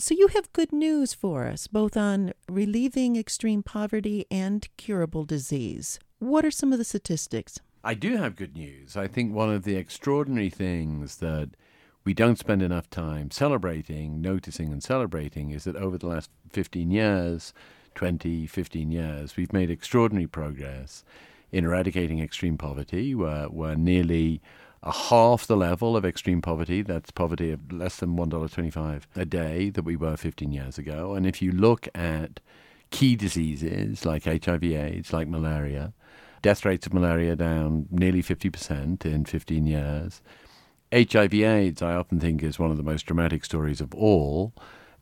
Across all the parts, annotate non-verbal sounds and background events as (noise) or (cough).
So, you have good news for us, both on relieving extreme poverty and curable disease. What are some of the statistics? I do have good news. I think one of the extraordinary things that we don't spend enough time celebrating, noticing, and celebrating is that over the last 15 years, 20, 15 years, we've made extraordinary progress in eradicating extreme poverty. We're, we're nearly a half the level of extreme poverty. That's poverty of less than $1.25 a day that we were 15 years ago. And if you look at key diseases like HIV, AIDS, like malaria, death rates of malaria down nearly 50% in 15 years. HIV AIDS, I often think, is one of the most dramatic stories of all.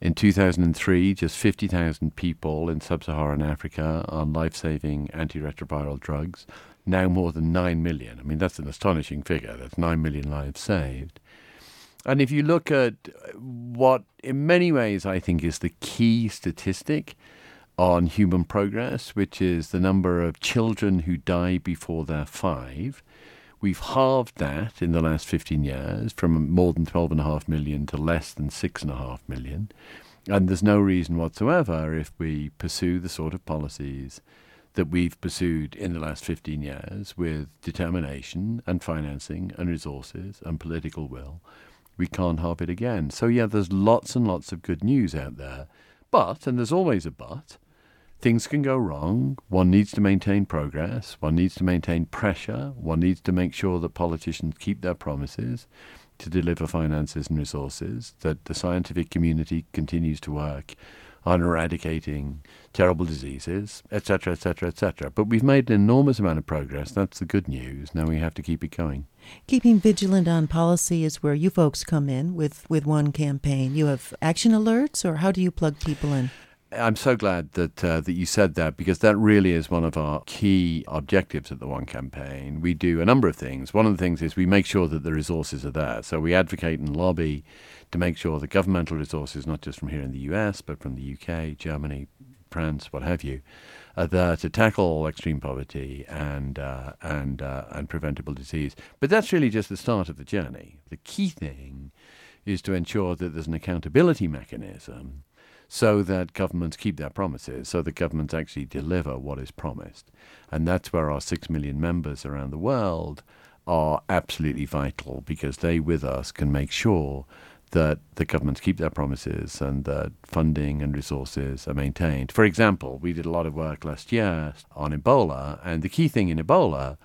In 2003, just 50,000 people in sub Saharan Africa on life saving antiretroviral drugs. Now more than 9 million. I mean, that's an astonishing figure. That's 9 million lives saved. And if you look at what, in many ways, I think is the key statistic on human progress, which is the number of children who die before they're five, We've halved that in the last 15 years from more than 12.5 million to less than 6.5 million. And there's no reason whatsoever if we pursue the sort of policies that we've pursued in the last 15 years with determination and financing and resources and political will, we can't halve it again. So, yeah, there's lots and lots of good news out there. But, and there's always a but, things can go wrong. One needs to maintain progress. One needs to maintain pressure. One needs to make sure that politicians keep their promises to deliver finances and resources, that the scientific community continues to work on eradicating terrible diseases, etc., etc., etc. But we've made an enormous amount of progress. That's the good news. Now we have to keep it going. Keeping vigilant on policy is where you folks come in with, with one campaign. You have action alerts, or how do you plug people in? I'm so glad that uh, that you said that because that really is one of our key objectives at the One Campaign. We do a number of things. One of the things is we make sure that the resources are there. So we advocate and lobby to make sure that governmental resources, not just from here in the US, but from the UK, Germany, France, what have you, are there to tackle extreme poverty and uh, and uh, and preventable disease. But that's really just the start of the journey. The key thing is to ensure that there's an accountability mechanism so that governments keep their promises, so that governments actually deliver what is promised. And that's where our six million members around the world are absolutely vital because they, with us, can make sure that the governments keep their promises and that funding and resources are maintained. For example, we did a lot of work last year on Ebola, and the key thing in Ebola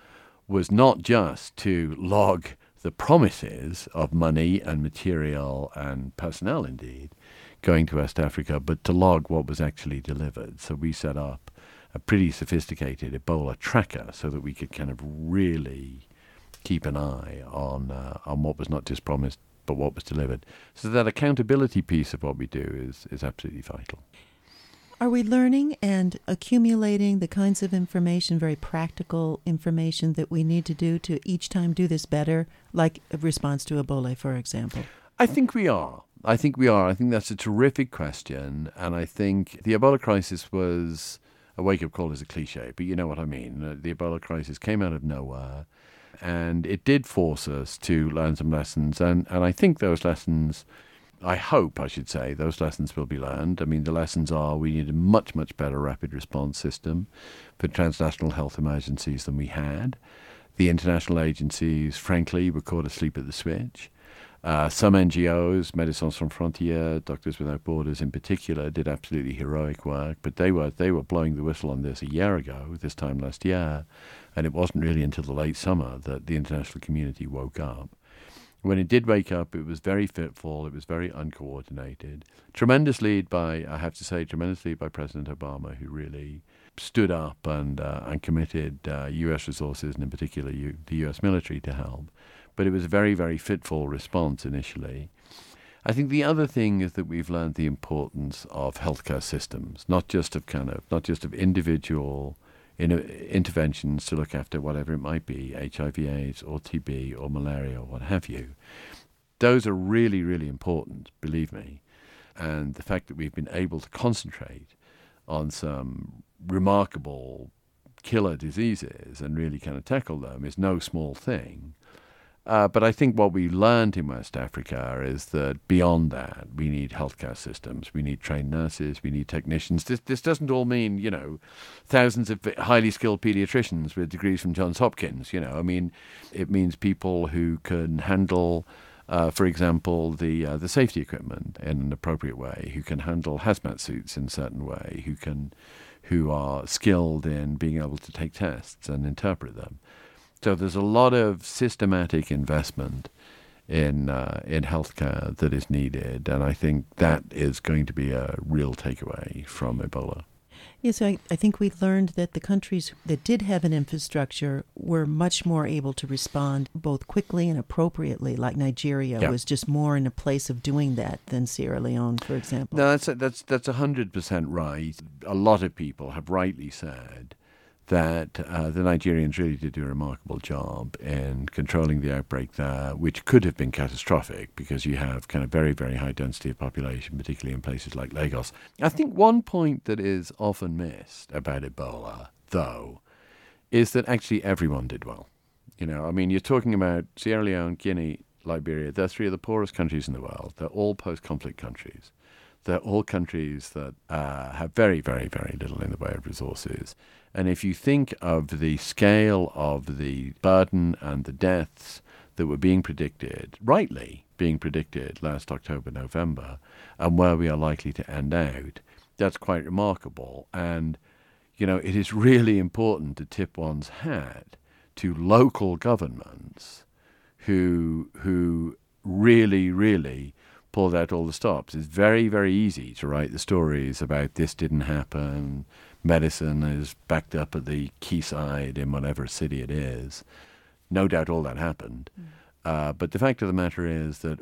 was not just to log the promises of money and material and personnel, indeed, going to West Africa, but to log what was actually delivered. So we set up a pretty sophisticated Ebola tracker so that we could kind of really keep an eye on uh, on what was not just promised but what was delivered. So that accountability piece of what we do is is absolutely vital. Are we learning and accumulating the kinds of information, very practical information that we need to do to each time do this better, like a response to Ebola, for example? I think we are. I think we are. I think that's a terrific question. And I think the Ebola crisis was a wake up call is a cliche, but you know what I mean. Uh, the Ebola crisis came out of nowhere and it did force us to learn some lessons. And, and I think those lessons, I hope, I should say, those lessons will be learned. I mean, the lessons are we need a much, much better rapid response system for transnational health emergencies than we had. The international agencies, frankly, were caught asleep at the switch. Uh, some NGOs, Médecins Sans Frontières, Doctors Without Borders in particular, did absolutely heroic work, but they were they were blowing the whistle on this a year ago, this time last year, and it wasn't really until the late summer that the international community woke up. When it did wake up, it was very fitful, it was very uncoordinated. Tremendous lead by, I have to say, tremendous lead by President Obama, who really stood up and uh, and committed uh, U.S. resources, and in particular U- the U.S. military, to help but it was a very, very fitful response initially. I think the other thing is that we've learned the importance of healthcare systems, not just of kind of not just of individual in, interventions to look after whatever it might be, HIV/AIDS or TB or malaria or what have you. Those are really, really important, believe me. And the fact that we've been able to concentrate on some remarkable killer diseases and really kind of tackle them is no small thing. Uh, but I think what we learned in West Africa is that beyond that, we need healthcare systems, we need trained nurses, we need technicians. This, this doesn't all mean, you know, thousands of highly skilled pediatricians with degrees from Johns Hopkins. You know, I mean, it means people who can handle. Uh, for example, the uh, the safety equipment in an appropriate way, who can handle hazmat suits in a certain way, who can, who are skilled in being able to take tests and interpret them. So there's a lot of systematic investment in uh, in healthcare that is needed, and I think that is going to be a real takeaway from Ebola. Yes, I, I think we learned that the countries that did have an infrastructure were much more able to respond both quickly and appropriately. Like Nigeria Yeah. was just more in a place of doing that than Sierra Leone, for example. No, that's that's that's hundred percent right. A lot of people have rightly said that uh, the Nigerians really did do a remarkable job in controlling the outbreak there, which could have been catastrophic because you have kind of very very high density of population, particularly in places like Lagos. I think one point that is often missed about Ebola, though, is that actually everyone did well. You know, I mean, you're talking about Sierra Leone, Guinea, Liberia. They're three of the poorest countries in the world. They're all post-conflict countries. They're all countries that uh, have very, very, very little in the way of resources. And if you think of the scale of the burden and the deaths that were being predicted, rightly being predicted last October, November, and where we are likely to end out, that's quite remarkable. And, you know, it is really important to tip one's hat to local governments who who really, really pulled out all the stops. It's very, very easy to write the stories about this didn't happen, medicine is backed up at the quayside in whatever city it is. No doubt all that happened. Uh, but the fact of the matter is that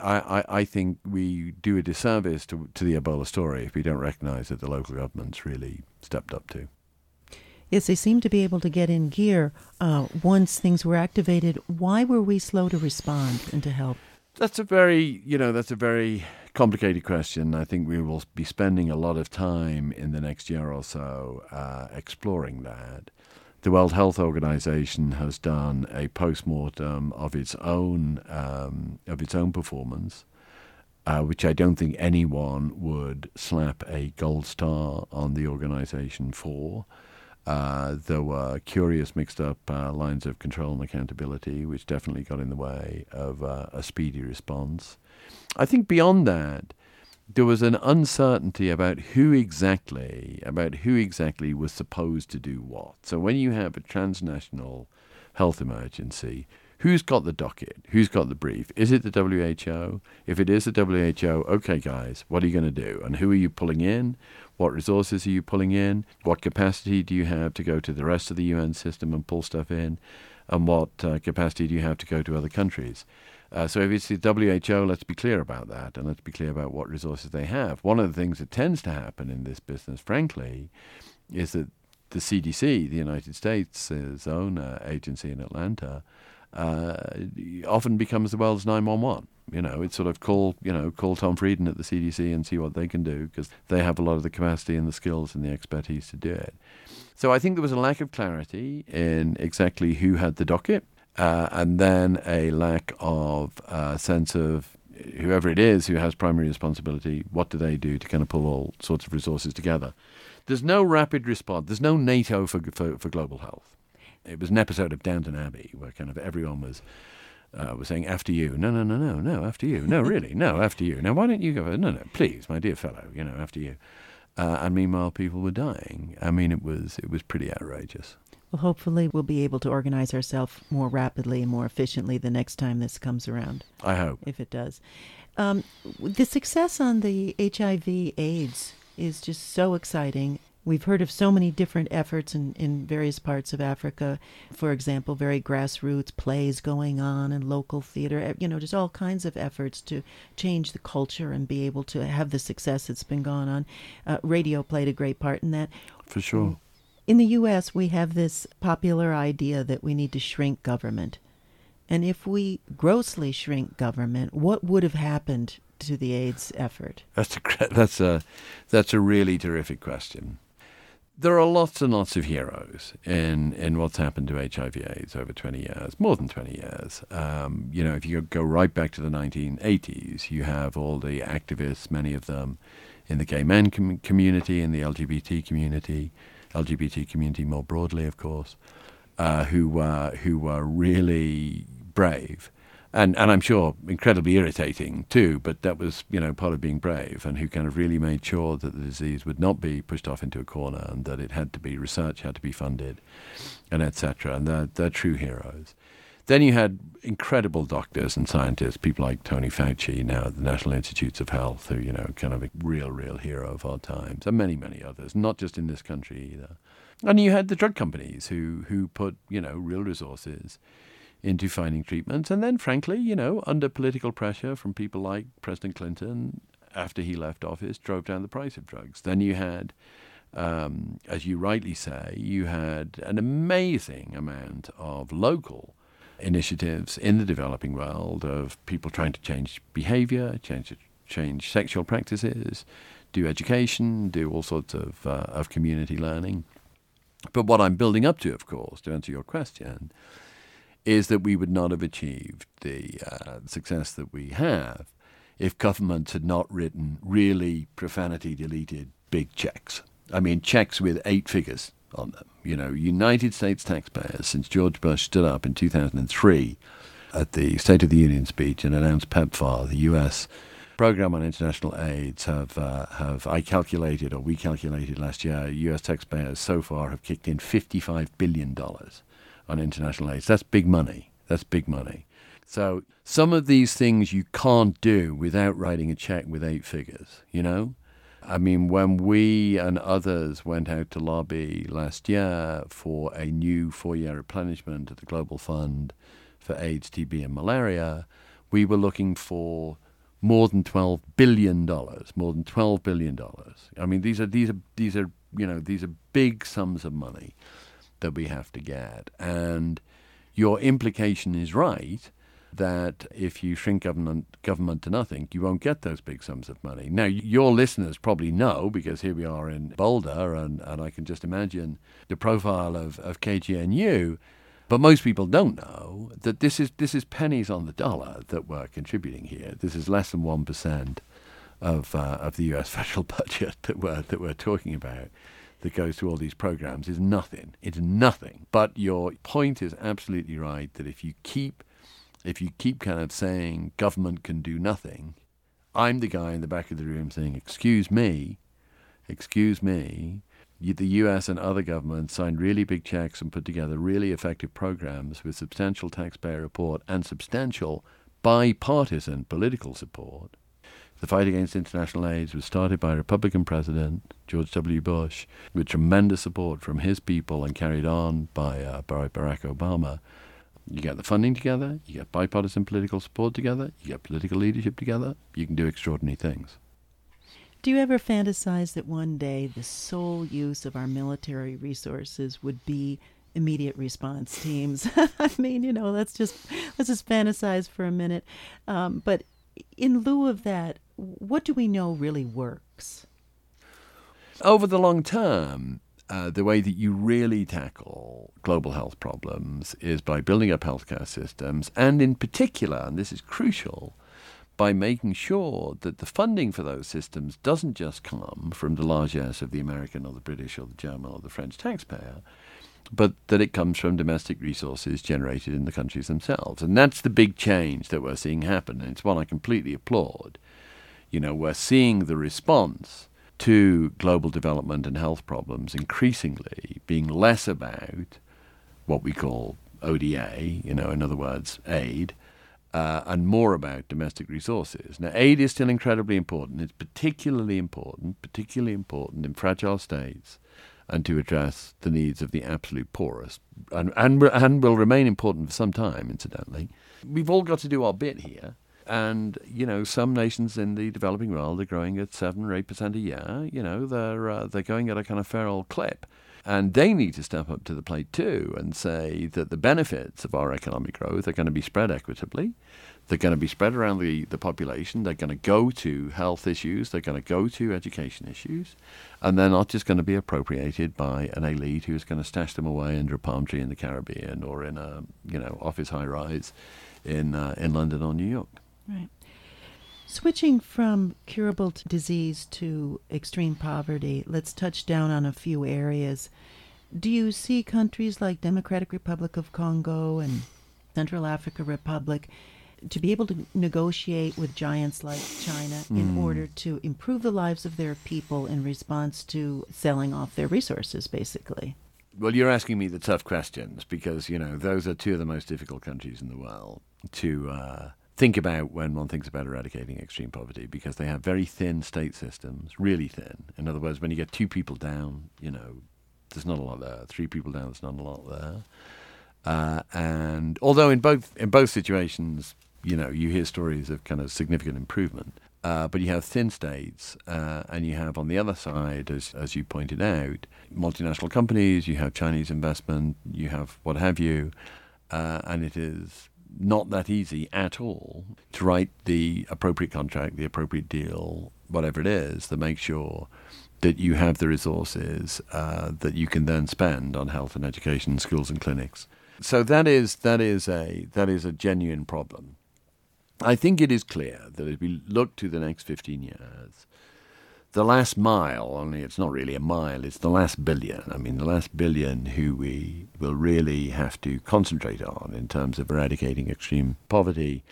I, I, I think we do a disservice to, to the Ebola story if we don't recognize that the local governments really stepped up to. Yes, they seem to be able to get in gear uh, once things were activated. Why were we slow to respond and to help? That's a very, you know, that's a very complicated question. I think we will be spending a lot of time in the next year or so uh, exploring that. The World Health Organization has done a post-mortem of its own um, of its own performance, uh, which I don't think anyone would slap a gold star on the organization for. Uh, there were curious, mixed up uh, lines of control and accountability, which definitely got in the way of uh, a speedy response. I think beyond that, there was an uncertainty about who exactly, about who exactly was supposed to do what. So when you have a transnational health emergency, who's got the docket? Who's got the brief? Is it the WHO? If it is the WHO, okay, guys, what are you going to do? And who are you pulling in? What resources are you pulling in? What capacity do you have to go to the rest of the UN system and pull stuff in? And what uh, capacity do you have to go to other countries? Uh, so if it's the WHO, let's be clear about that, and let's be clear about what resources they have. One of the things that tends to happen in this business, frankly, is that the CDC, the United States' own uh, agency in Atlanta, uh, often becomes the world's 911. You know, it's sort of call, you know, call Tom Frieden at the CDC and see what they can do because they have a lot of the capacity and the skills and the expertise to do it. So I think there was a lack of clarity in exactly who had the docket, uh, and then a lack of uh, sense of whoever it is who has primary responsibility, what do they do to kind of pull all sorts of resources together. There's no rapid response. There's no NATO for, for, for global health. It was an episode of Downton Abbey where kind of everyone was uh, was saying after you. No, no, no, no, no, after you. No, really, no, after you. Now, why don't you go? No, no, please, my dear fellow, you know, after you. Uh, and meanwhile, people were dying. I mean, it was it was pretty outrageous. Well, hopefully, we'll be able to organize ourselves more rapidly and more efficiently the next time this comes around, I hope. if it does. Um, the success on the HIV/AIDS is just so exciting. We've heard of so many different efforts in, in various parts of Africa. For example, very grassroots plays going on and local theater, eh, you know, just all kinds of efforts to change the culture and be able to have the success that's been going on. Uh, radio played a great part in that. For sure. In the U.S., we have this popular idea that we need to shrink government. And if we grossly shrink government, what would have happened to the AIDS effort? That's a that's a that's a really terrific question. There are lots and lots of heroes in, in what's happened to HIV/AIDS over 20 years, more than 20 years. Um, you know, if you go right back to the 1980s, you have all the activists, many of them in the gay men com- community, in the LGBT community, LGBT community more broadly, of course, uh, who uh, who were really brave and and I'm sure incredibly irritating too. But that was you know part of being brave, and who kind of really made sure that the disease would not be pushed off into a corner, and that it had to be research had to be funded, and etc. And they're they're true heroes. Then you had incredible doctors and scientists, people like Tony Fauci, now at the National Institutes of Health, who, you know, kind of a real, real hero of our times, and many, many others, not just in this country either. And you had the drug companies who, who put, you know, real resources into finding treatments. And then, frankly, you know, under political pressure from people like President Clinton, after he left office, drove down the price of drugs. Then you had, um, as you rightly say, you had an amazing amount of local initiatives in the developing world of people trying to change behavior, change change sexual practices, do education, do all sorts of uh, of community learning. But what I'm building up to, of course, to answer your question, is that we would not have achieved the uh, success that we have if governments had not written really profanity deleted big checks. I mean, checks with eight figures on them. You know, United States taxpayers, since George Bush stood up in 2003 at the State of the Union speech and announced PEPFAR, the U.S. program on international AIDS, have, uh, have I calculated, or we calculated last year, U.S. taxpayers so far have kicked in $55 billion on international aid. That's big money. That's big money. So some of these things you can't do without writing a check with eight figures, you know? I mean, when we and others went out to lobby last year for a new four year replenishment of the Global Fund for AIDS, TB, and malaria, we were looking for more than twelve billion dollars. More than twelve billion dollars. I mean, these are these are these are you know these are big sums of money that we have to get. And your implication is right that if you shrink government government to nothing, you won't get those big sums of money. Now, your listeners probably know because here we are in Boulder, and, and I can just imagine the profile of, of KGNU. But most people don't know that this is this is pennies on the dollar that we're contributing here. This is less than one percent of uh, of the U.S. (laughs) federal (laughs) budget that we're that we're talking about that goes to all these programs is nothing. It's nothing. But your point is absolutely right that if you keep if you keep kind of saying government can do nothing, I'm the guy in the back of the room saying, "Excuse me, excuse me." The US and other governments signed really big checks and put together really effective programs with substantial taxpayer support and substantial bipartisan political support the fight against international AIDS was started by Republican President George W. Bush with tremendous support from his people and carried on by, uh, Barack Obama. You get the funding together, you get bipartisan political support together, you get political leadership together, you can do extraordinary things. Do you ever fantasize that one day the sole use of our military resources would be immediate response teams? (laughs) I mean, you know, let's just let's just fantasize for a minute. Um, but in lieu of that, what do we know really works? Over the long term, uh, the way that you really tackle global health problems is by building up healthcare systems, and in particular, and this is crucial, by making sure that the funding for those systems doesn't just come from the largesse of the American or the British or the German or the French taxpayer, but that it comes from domestic resources generated in the countries themselves. And that's the big change that we're seeing happen, and it's one I completely applaud. You know, we're seeing the response to global development and health problems increasingly being less about what we call ODA, you know, in other words, aid, uh, and more about domestic resources. Now, aid is still incredibly important. It's particularly important, particularly important in fragile states and to address the needs of the absolute poorest, and, and, and will remain important for some time, incidentally. We've all got to do our bit here. And, you know, some nations in the developing world are growing at 7 or 8% a year. You know, they're, uh, they're going at a kind of feral clip. And they need to step up to the plate too and say that the benefits of our economic growth are going to be spread equitably. They're going to be spread around the, the population. They're going to go to health issues. They're going to go to education issues. And they're not just going to be appropriated by an elite who's going to stash them away under a palm tree in the Caribbean or in a you know office high rise in, uh, in London or New York. Right. Switching from curable disease to extreme poverty, let's touch down on a few areas. Do you see countries like Democratic Republic of Congo and Central Africa Republic to be able to negotiate with giants like China mm. in hmm. order to improve the lives of their people in response to selling off their resources, basically? Well, you're asking me the tough questions because, you know, those are two of the most difficult countries in the world to uh, think about when one thinks about eradicating extreme poverty because they have very thin state systems, really thin. In other words, when you get two people down, you know, there's not a lot there. Three people down, there's not a lot there. Uh, and although in both in both situations, you know, you hear stories of kind of significant improvement. Uh, but you have thin states, uh, and you have on the other side, as as you pointed out, multinational companies. You have Chinese investment. You have what have you, uh, and it is not that easy at all to write the appropriate contract, the appropriate deal, whatever it is, that makes sure that you have the resources uh, that you can then spend on health and education, schools and clinics. So that is that is a that is a genuine problem. I think it is clear that as we look to the next 15 years, the last mile, only it's not really a mile, it's the last billion. I mean, the last billion who we will really have to concentrate on in terms of eradicating extreme poverty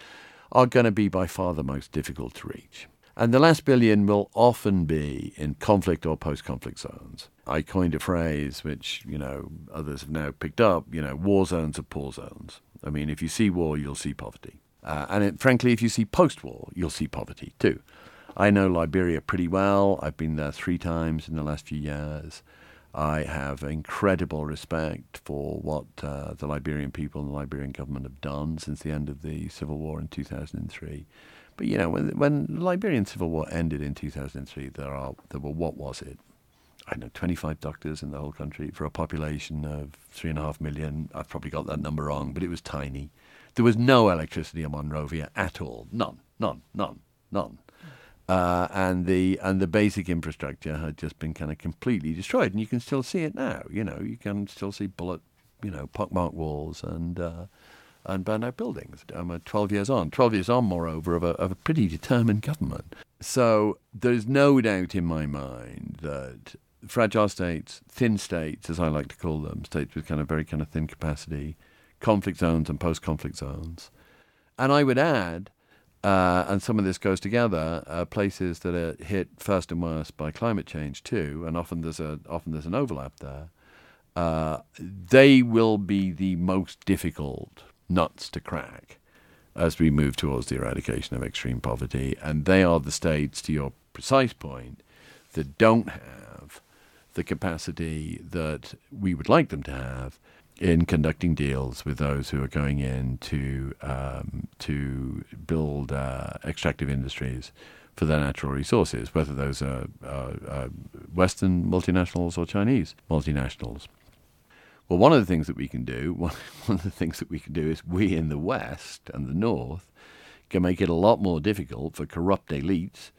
are going to be by far the most difficult to reach. And the last billion will often be in conflict or post conflict zones. I coined a phrase which, you know, others have now picked up, you know, war zones are poor zones. I mean, if you see war, you'll see poverty. Uh, and it, frankly, if you see post war, you'll see poverty too. I know Liberia pretty well. I've been there three times in the last few years. I have incredible respect for what uh, the Liberian people and the Liberian government have done since the end of the civil war in 2003. But you know, when when the Liberian civil war ended in 2003, there are there were what was it? I know, 25 doctors in the whole country for a population of three and a half million. I've probably got that number wrong, but it was tiny. There was no electricity in Monrovia at all. None, none, none, none. Uh, and the and the basic infrastructure had just been kind of completely destroyed, and you can still see it now. You know, you can still see bullet, you know, pockmarked walls and uh, and burned out buildings. Um, Twelve years on, twelve years on, moreover, of a of a pretty determined government. So there's no doubt in my mind that fragile states, thin states, as I like to call them, states with kind of very kind of thin capacity, conflict zones and post-conflict zones. And I would add, uh, and some of this goes together, uh, places that are hit first and worst by climate change too, and often there's a often there's an overlap there. Uh, they will be the most difficult nuts to crack as we move towards the eradication of extreme poverty, and they are the states, to your precise point, that don't have the capacity that we would like them to have in conducting deals with those who are going in to um, to build uh, extractive industries for their natural resources, whether those are Western multinationals or Chinese multinationals. Well, one of the things that we can do, (laughs) one, one of the things that we can do is we in the West and the North can make it a lot more difficult for corrupt elites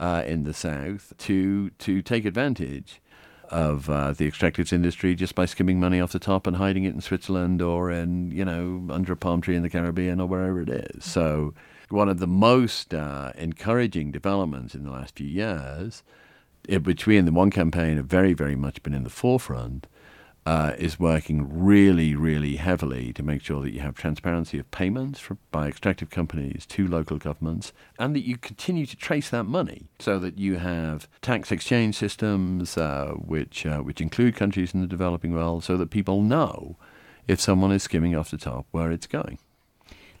uh, in the South to to take advantage of uh, the extractives industry just by skimming money off the top and hiding it in Switzerland or in, you know, under a palm tree in the Caribbean or wherever it is. So, one of the most uh, encouraging developments in the last few years, which we in the One campaign have very, very much been in the forefront, uh, is working really, really heavily to make sure that you have transparency of payments by extractive companies to local governments and that you continue to trace that money so that you have tax exchange systems uh, which, uh, which include countries in the developing world so that people know if someone is skimming off the top where it's going.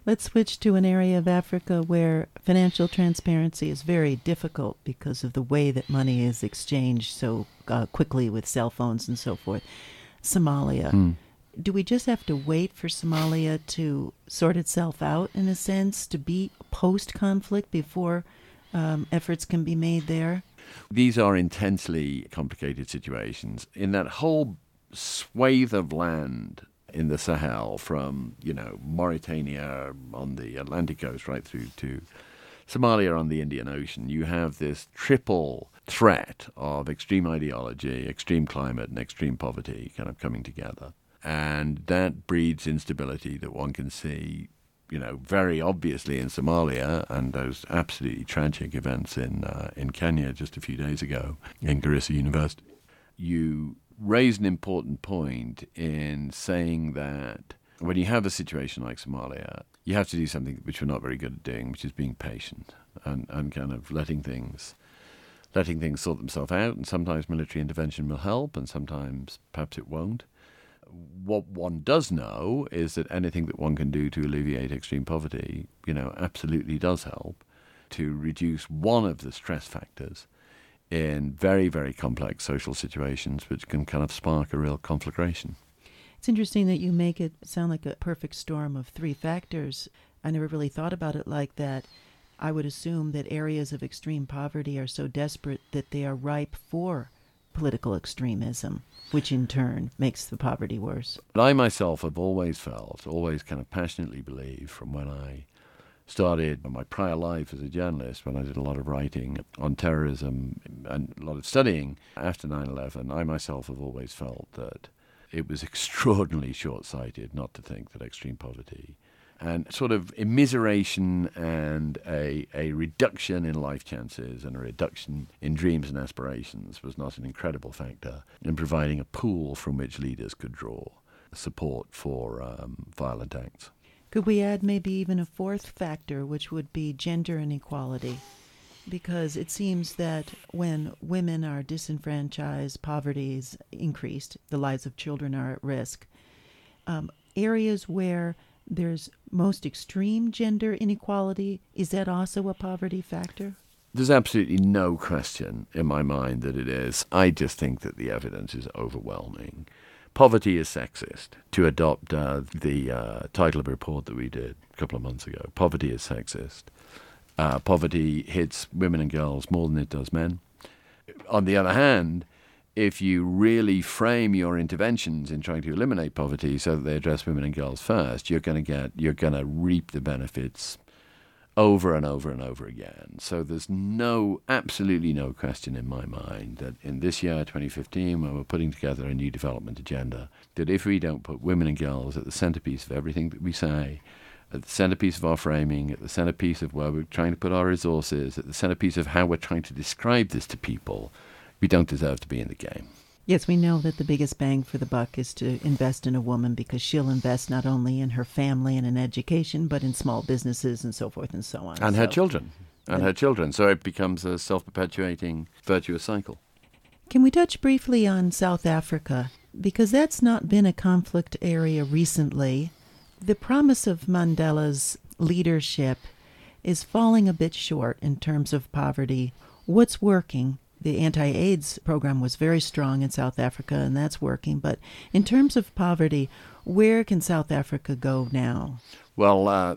Let's switch to an area of Africa where financial transparency is very difficult because of the way that money is exchanged so uh, quickly with cell phones and so forth. Somalia. Mm. Do we just have to wait for Somalia to sort itself out, in a sense, to be post conflict before um, efforts can be made there? These are intensely complicated situations. In that whole swathe of land in the Sahel from, you know, Mauritania on the Atlantic coast right through to Somalia on the Indian Ocean, you have this triple threat of extreme ideology, extreme climate, and extreme poverty kind of coming together. And that breeds instability that one can see, you know, very obviously in Somalia and those absolutely tragic events in, uh, in Kenya just a few days ago in Garissa University. You raised an important point in saying that when you have a situation like Somalia, you have to do something which we're not very good at doing, which is being patient and, and kind of letting things letting things sort themselves out. And sometimes military intervention will help, and sometimes perhaps it won't. What one does know is that anything that one can do to alleviate extreme poverty, you know, absolutely does help to reduce one of the stress factors in very, very complex social situations, which can kind of spark a real conflagration. It's interesting that you make it sound like a perfect storm of three factors. I never really thought about it like that. I would assume that areas of extreme poverty are so desperate that they are ripe for political extremism, which in turn makes the poverty worse. But I myself have always felt, always kind of passionately believed from when I started my prior life as a journalist when I did a lot of writing on terrorism and a lot of studying after 9 11. I myself have always felt that it was (laughs) extraordinarily short sighted not to think that extreme poverty and sort of immiseration and a, a reduction in life chances and a reduction in dreams and aspirations was not an incredible factor in providing a pool from which leaders could draw support for um, violent acts. Could we add maybe even a fourth factor, which would be gender inequality? Because it seems that when women are disenfranchised, poverty is increased, the lives of children are at risk. Um, areas where there's most extreme gender inequality, is that also a poverty factor? There's absolutely no question in my mind that it is. I just think that the evidence is overwhelming poverty is sexist, to adopt uh, the uh, title of a report that we did a couple of months ago. Poverty is sexist. Uh, poverty hits women and girls more than it does men. On the other hand, if you really frame your interventions in trying to eliminate poverty so that they address women and girls first, you're going to get you're going to reap the benefits over and over and over again. So there's no, absolutely no question in my mind that in this year, 2015, when we're putting together a new development agenda, that if we don't put women and girls at the centerpiece of everything that we say, at the centerpiece of our framing, at the centerpiece of where we're trying to put our resources, at the centerpiece of how we're trying to describe this to people, we don't deserve to be in the game. Yes, we know that the biggest bang for the buck is to invest in a woman because she'll invest not only in her family and in education, but in small businesses and so forth and so on. And so, her children. And her children. So it becomes a self perpetuating virtuous cycle. Can we touch briefly on South Africa? Because that's not been a conflict area recently. The promise of Mandela's leadership is falling a bit short in terms of poverty. What's working? The anti AIDS program was very strong in South Africa, and that's working. But in terms of poverty, where can South Africa go now? Well, uh,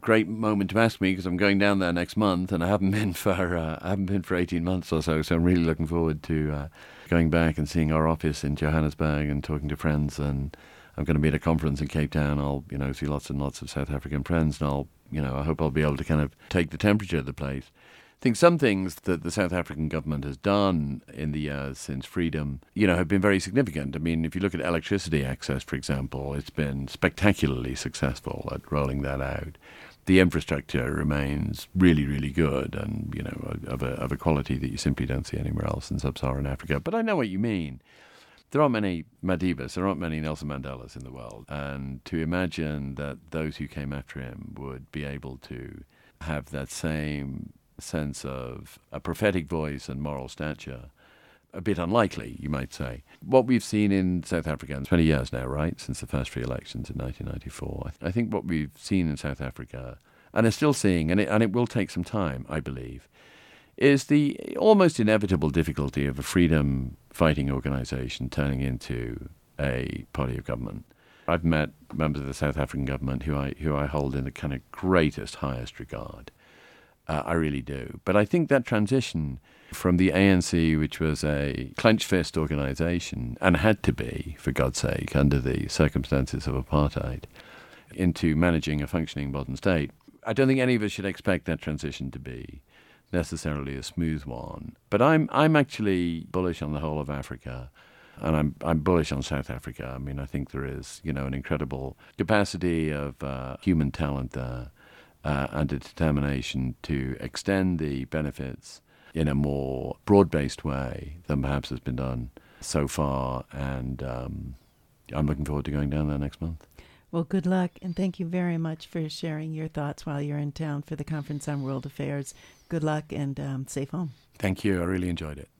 great moment to ask me because I'm going down there next month, and I haven't (laughs) been for uh, I haven't been for 18 months or so. So I'm really looking forward to uh, going back and seeing our office in Johannesburg and talking to friends. And I'm going to be at a conference in Cape Town. I'll you know see lots and lots of South African friends, and I'll you know I hope I'll be able to kind of take the temperature of the place. I think some things that the South African government has done in the years since freedom, you know, have been very significant. I mean, if you look at electricity access, for example, it's been spectacularly successful at rolling that out. The infrastructure remains really, really good, and you know, of a of a quality that you simply don't see anywhere else in sub-Saharan Africa. But I know what you mean. There aren't many Madibas, there aren't many Nelson Mandelas in the world, and to imagine that those who came after him would be able to have that same sense of a prophetic voice and moral stature a bit unlikely, you might say. What we've seen in South Africa in 20 years now, right, since the first free elections in 1994, I, think what we've seen in South Africa, and are still seeing, and it, and it will take some time, I believe, is the almost inevitable difficulty of a freedom fighting organization turning into a party of government. I've met members of the South African government who I, who I hold in the kind of greatest, highest regard Uh, I really do. But I think that transition from the ANC, which was a clenched fist organization and had to be, for God's sake, under the circumstances of apartheid, into managing a functioning modern state, I don't think any of us should expect that transition to be necessarily a smooth one. But I'm I'm actually bullish on the whole of Africa. And I'm I'm bullish on South Africa. I mean, I think there is you know an incredible capacity of uh, human talent there, uh, and a determination to extend the benefits in a more broad-based way than perhaps has been done so far. And um, I'm looking forward to going down there next month. Well, good luck, and thank you very much for sharing your thoughts while you're in town for the Conference on World Affairs. Good luck and um, safe home. Thank you. I really enjoyed it.